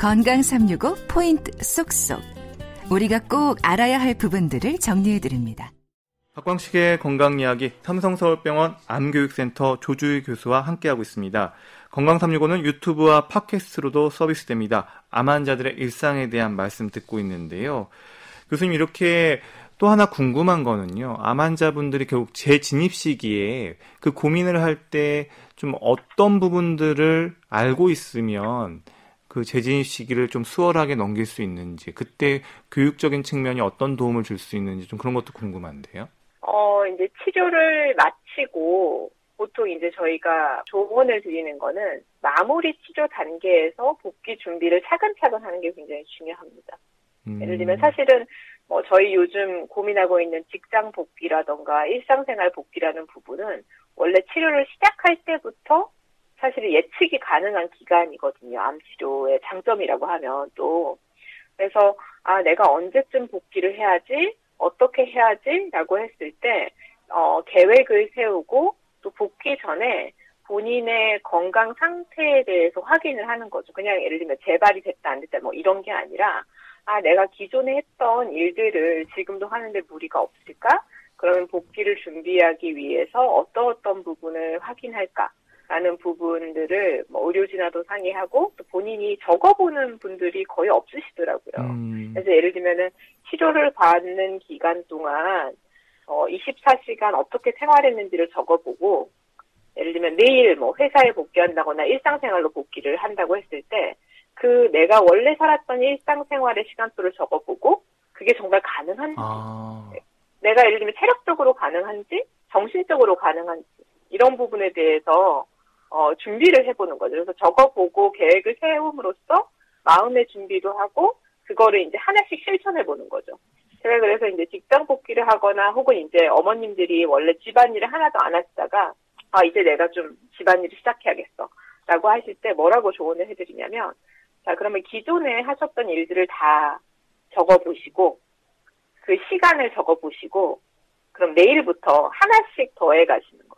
건강 365 포인트 쏙쏙. 우리가 꼭 알아야 할 부분들을 정리해 드립니다. 박광식의 건강 이야기 삼성서울병원 암교육센터 조주희 교수와 함께하고 있습니다. 건강 365는 유튜브와 팟캐스트로도 서비스됩니다. 암 환자들의 일상에 대한 말씀 듣고 있는데요. 교수님 이렇게 또 하나 궁금한 거는요. 암 환자분들이 결국 재진입 시기에 그 고민을 할 때 좀 어떤 부분들을 알고 있으면 그 재진입 시기를 좀 수월하게 넘길 수 있는지, 그때 교육적인 측면이 어떤 도움을 줄 수 있는지 좀 그런 것도 궁금한데요. 어, 이제 치료를 마치고 보통 이제 저희가 조언을 드리는 거는 마무리 치료 단계에서 복귀 준비를 차근차근 하는 게 굉장히 중요합니다. 음. 예를 들면 사실은 뭐 저희 요즘 고민하고 있는 직장 복귀라던가 일상생활 복귀라는 부분은 원래 치료를 시작할 때부터 사실 예측이 가능한 기간이거든요. 암 치료의 장점이라고 하면 또 그래서 아 내가 언제쯤 복귀를 해야지 어떻게 해야지라고 했을 때 어, 계획을 세우고 또 복귀 전에 본인의 건강 상태에 대해서 확인을 하는 거죠. 그냥 예를 들면 재발이 됐다 안 됐다 뭐 이런 게 아니라 아, 내가 기존에 했던 일들을 지금도 하는데 무리가 없을까? 그러면 복귀를 준비하기 위해서 어떤 어떤 부분을 확인할까? 라는 부분들을 뭐 의료진하고 상의하고 또 본인이 적어보는 분들이 거의 없으시더라고요. 음. 그래서 예를 들면은 치료를 받는 기간 동안 어 24시간 어떻게 생활했는지를 적어보고 예를 들면 내일 뭐 회사에 복귀한다거나 일상생활로 복귀를 한다고 했을 때 그 내가 원래 살았던 일상생활의 시간표를 적어보고 그게 정말 가능한지 아. 내가 예를 들면 체력적으로 가능한지 정신적으로 가능한지 이런 부분에 대해서 어, 준비를 해보는 거죠. 그래서 적어보고 계획을 세움으로써 마음의 준비도 하고 그거를 이제 하나씩 실천해보는 거죠. 제가 그래서 이제 직장 복귀를 하거나 혹은 이제 어머님들이 원래 집안일을 하나도 안 하시다가 아 이제 내가 좀 집안일을 시작해야겠어 라고 하실 때 뭐라고 조언을 해드리냐면 자, 그러면 기존에 하셨던 일들을 다 적어보시고, 그 시간을 적어보시고, 그럼 내일부터 하나씩 더해 가시는 거예요.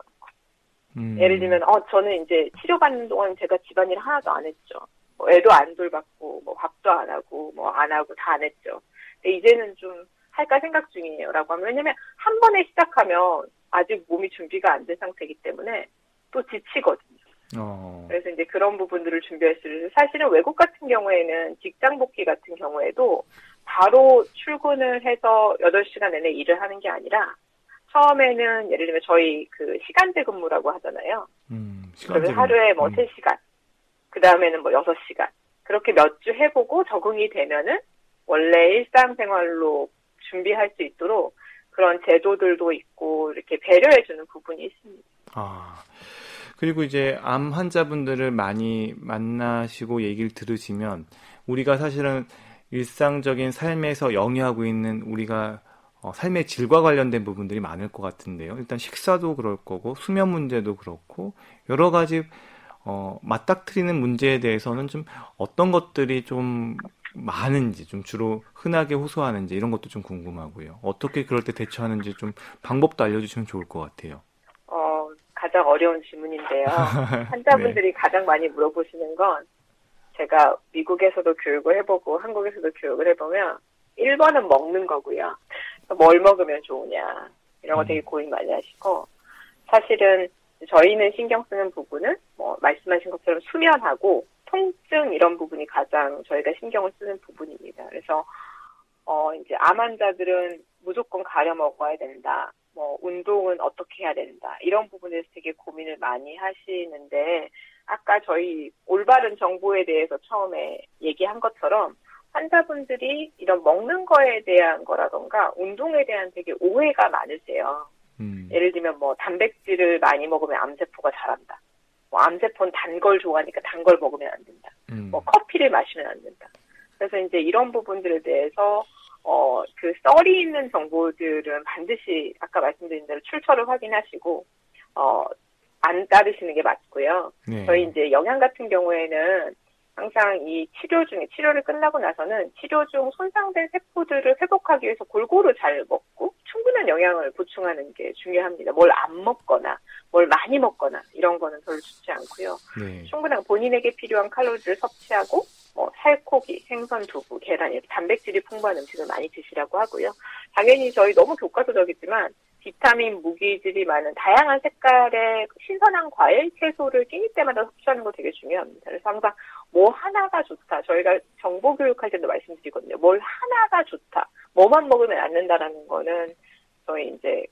음. 예를 들면, 어, 저는 이제 치료받는 동안 제가 집안일 하나도 안 했죠. 뭐 애도 안 돌봤고, 뭐 밥도 안 하고, 뭐 안 하고 다 안 했죠. 근데 이제는 좀 할까 생각 중이에요. 라고 하면, 왜냐면 한 번에 시작하면 아직 몸이 준비가 안 된 상태이기 때문에 또 지치거든요. 어. 그래서 이제 그런 부분들을 준비할 수 있어요. 사실은 외국 같은 경우에는 직장 복귀 같은 경우에도 바로 출근을 해서 8시간 내내 일을 하는 게 아니라 처음에는 예를 들면 저희 그 시간제 근무라고 하잖아요. 음, 그래서 하루에 뭐 음. 3시간, 그 다음에는 뭐 6시간. 그렇게 몇 주 해보고 적응이 되면은 원래 일상생활로 준비할 수 있도록 그런 제도들도 있고 이렇게 배려해주는 부분이 있습니다. 아, 그리고 이제 암 환자분들을 많이 만나시고 얘기를 들으시면 우리가 사실은 일상적인 삶에서 영위하고 있는 우리가 어, 삶의 질과 관련된 부분들이 많을 것 같은데요. 일단 식사도 그럴 거고 수면 문제도 그렇고 여러 가지 어, 맞닥뜨리는 문제에 대해서는 좀 어떤 것들이 좀 많은지 좀 주로 흔하게 호소하는지 이런 것도 좀 궁금하고요. 어떻게 그럴 때 대처하는지 좀 방법도 알려주시면 좋을 것 같아요. 가장 어려운 질문인데요. 환자분들이 네. 가장 많이 물어보시는 건 제가 미국에서도 교육을 해보고 한국에서도 교육을 해보면 1번은 먹는 거고요. 뭘 먹으면 좋으냐 이런 거 되게 음. 고민 많이 하시고 사실은 저희는 신경 쓰는 부분은 뭐 말씀하신 것처럼 수면하고 통증 이런 부분이 가장 저희가 신경을 쓰는 부분입니다. 그래서 어 이제 암 환자들은 무조건 가려 먹어야 된다. 뭐 운동은 어떻게 해야 된다 이런 부분에서 되게 고민을 많이 하시는데 아까 저희 올바른 정보에 대해서 처음에 얘기한 것처럼 환자분들이 이런 먹는 거에 대한 거라던가 운동에 대한 되게 오해가 많으세요. 음. 예를 들면 뭐 단백질을 많이 먹으면 암세포가 자란다. 뭐 암세포는 단 걸 좋아하니까 단 걸 먹으면 안 된다. 음. 뭐 커피를 마시면 안 된다. 그래서 이제 이런 부분들에 대해서 어, 그 썰이 있는 정보들은 반드시 아까 말씀드린 대로 출처를 확인하시고, 어, 안 따르시는 게 맞고요. 네. 저희 이제 영양 같은 경우에는 항상 이 치료 중에 치료를 끝나고 나서는 치료 중 손상된 세포들을 회복하기 위해서 골고루 잘 먹고 충분한 영양을 보충하는 게 중요합니다. 뭘 안 먹거나 뭘 많이 먹거나 이런 거는 별로 좋지 않고요. 네. 충분한 본인에게 필요한 칼로리를 섭취하고 뭐 살코기, 생선, 두부, 계란 이렇게 단백질이 풍부한 음식을 많이 드시라고 하고요. 당연히 저희 너무 교과서적이지만 비타민, 무기질이 많은 다양한 색깔의 신선한 과일, 채소를 끼니 때마다 섭취하는 거 되게 중요합니다. 그래서 항상 뭐 하나가 좋다. 저희가 정보 교육할 때도 말씀드리거든요. 뭘 하나가 좋다. 뭐만 먹으면 안 된다라는 거는 저희 이제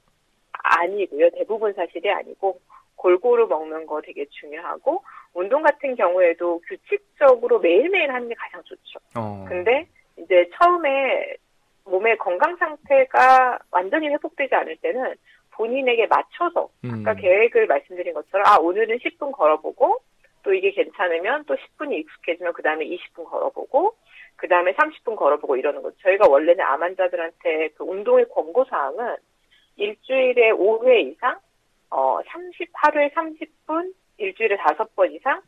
아니고요. 대부분 사실이 아니고 골고루 먹는 거 되게 중요하고 운동 같은 경우에도 규칙적으로 매일매일 하는 게 가장 좋죠. 어. 근데 이제 처음에 몸의 건강 상태가 완전히 회복되지 않을 때는 본인에게 맞춰서 음. 아까 계획을 말씀드린 것처럼 아 오늘은 10분 걸어보고 또 이게 괜찮으면 또 10분이 익숙해지면 그 다음에 20분 걸어보고 그 다음에 30분 걸어보고 이러는 거죠. 저희가 원래는 암 환자들한테 그 운동의 권고 사항은 일주일에 5회 이상, 어, 30, 하루에 30분, 일주일에 5번 이상,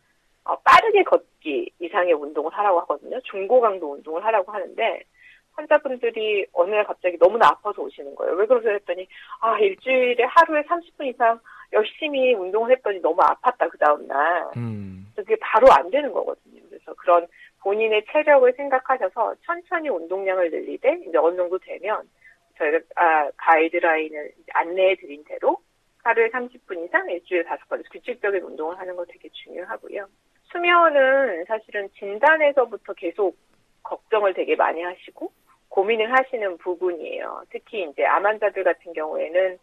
어, 빠르게 걷기 이상의 운동을 하라고 하거든요. 중고강도 운동을 하라고 하는데, 환자분들이 어느 날 갑자기 너무나 아파서 오시는 거예요. 왜 그러세요 했더니, 아, 일주일에 하루에 30분 이상 열심히 운동을 했더니 너무 아팠다, 그 다음날. 음. 그게 바로 안 되는 거거든요. 그래서 그런 본인의 체력을 생각하셔서 천천히 운동량을 늘리되, 이제 어느 정도 되면, 저희가 아, 가이드라인을 안내해 드린 대로 하루에 30분 이상 일주일에 다섯 번 규칙적인 운동을 하는 거 되게 중요하고요. 수면은 사실은 진단에서부터 계속 걱정을 되게 많이 하시고 고민을 하시는 부분이에요. 특히 이제 암 환자들 같은 경우에는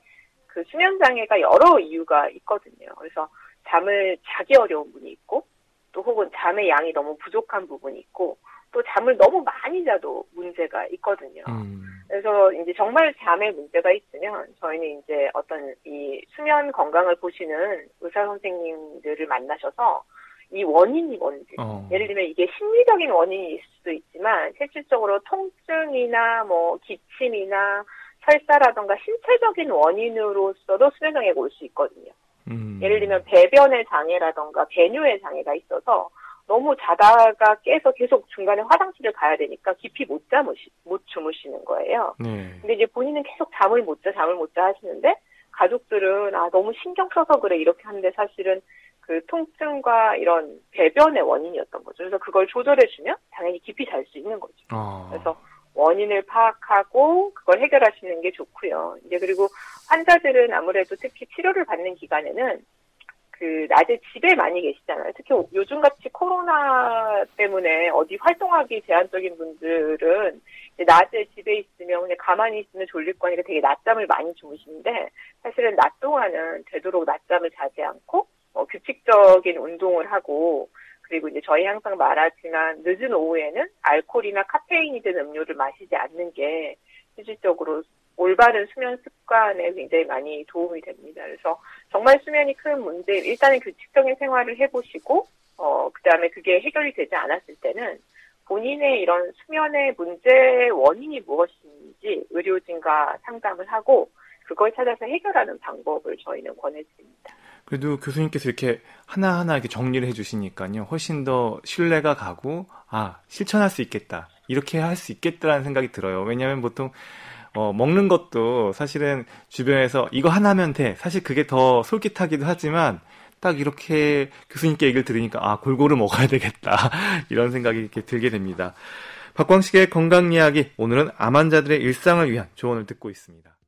그 수면 장애가 여러 이유가 있거든요. 그래서 잠을 자기 어려운 분이 있고 또 혹은 잠의 양이 너무 부족한 부분이 있고 또 잠을 너무 많이 자도 문제가 있거든요. 음. 그래서 이제 정말 잠에 문제가 있으면 저희는 이제 어떤 이 수면 건강을 보시는 의사 선생님들을 만나셔서 이 원인이 뭔지 어. 예를 들면 이게 심리적인 원인일 수도 있지만 실질적으로 통증이나 뭐 기침이나 설사라던가 신체적인 원인으로서도 수면장애가 올 수 있거든요. 음. 예를 들면 배변의 장애라던가 배뇨의 장애가 있어서 너무 자다가 깨서 계속 중간에 화장실을 가야 되니까 깊이 못 잠으시, 못 주무시는 거예요. 네. 근데 이제 본인은 계속 잠을 못 자, 잠을 못 자 하시는데 가족들은 아, 너무 신경 써서 그래 이렇게 하는데 사실은 그 통증과 이런 배변의 원인이었던 거죠. 그래서 그걸 조절해주면 당연히 깊이 잘 수 있는 거죠. 어. 그래서 원인을 파악하고 그걸 해결하시는 게 좋고요. 이제 그리고 환자들은 아무래도 특히 치료를 받는 기간에는 그 낮에 집에 많이 계시잖아요. 특히 요즘 같이 코로나 때문에 어디 활동하기 제한적인 분들은 낮에 집에 있으면 그냥 가만히 있으면 졸릴 거니까 되게 낮잠을 많이 주무시는데 사실은 낮 동안은 되도록 낮잠을 자지 않고 어, 규칙적인 운동을 하고 그리고 이제 저희 항상 말하지만 늦은 오후에는 알코올이나 카페인이 든 음료를 마시지 않는 게 실질적으로 올바른 수면 습관에 굉장히 많이 도움이 됩니다. 그래서 정말 수면이 큰 문제, 일단은 규칙적인 생활을 해보시고, 어, 그 다음에 그게 해결이 되지 않았을 때는 본인의 이런 수면의 문제 원인이 무엇인지 의료진과 상담을 하고, 그걸 찾아서 해결하는 방법을 저희는 권해드립니다. 그래도 교수님께서 이렇게 하나하나 이렇게 정리를 해주시니까요. 훨씬 더 신뢰가 가고, 아, 실천할 수 있겠다. 이렇게 할 수 있겠다라는 생각이 들어요. 왜냐하면 보통 어, 먹는 것도 사실은 주변에서 이거 하나면 돼. 사실 그게 더 솔깃하기도 하지만 딱 이렇게 교수님께 얘기를 들으니까 아, 골고루 먹어야 되겠다. 이런 생각이 이렇게 들게 됩니다. 박광식의 건강 이야기 오늘은 암 환자들의 일상을 위한 조언을 듣고 있습니다.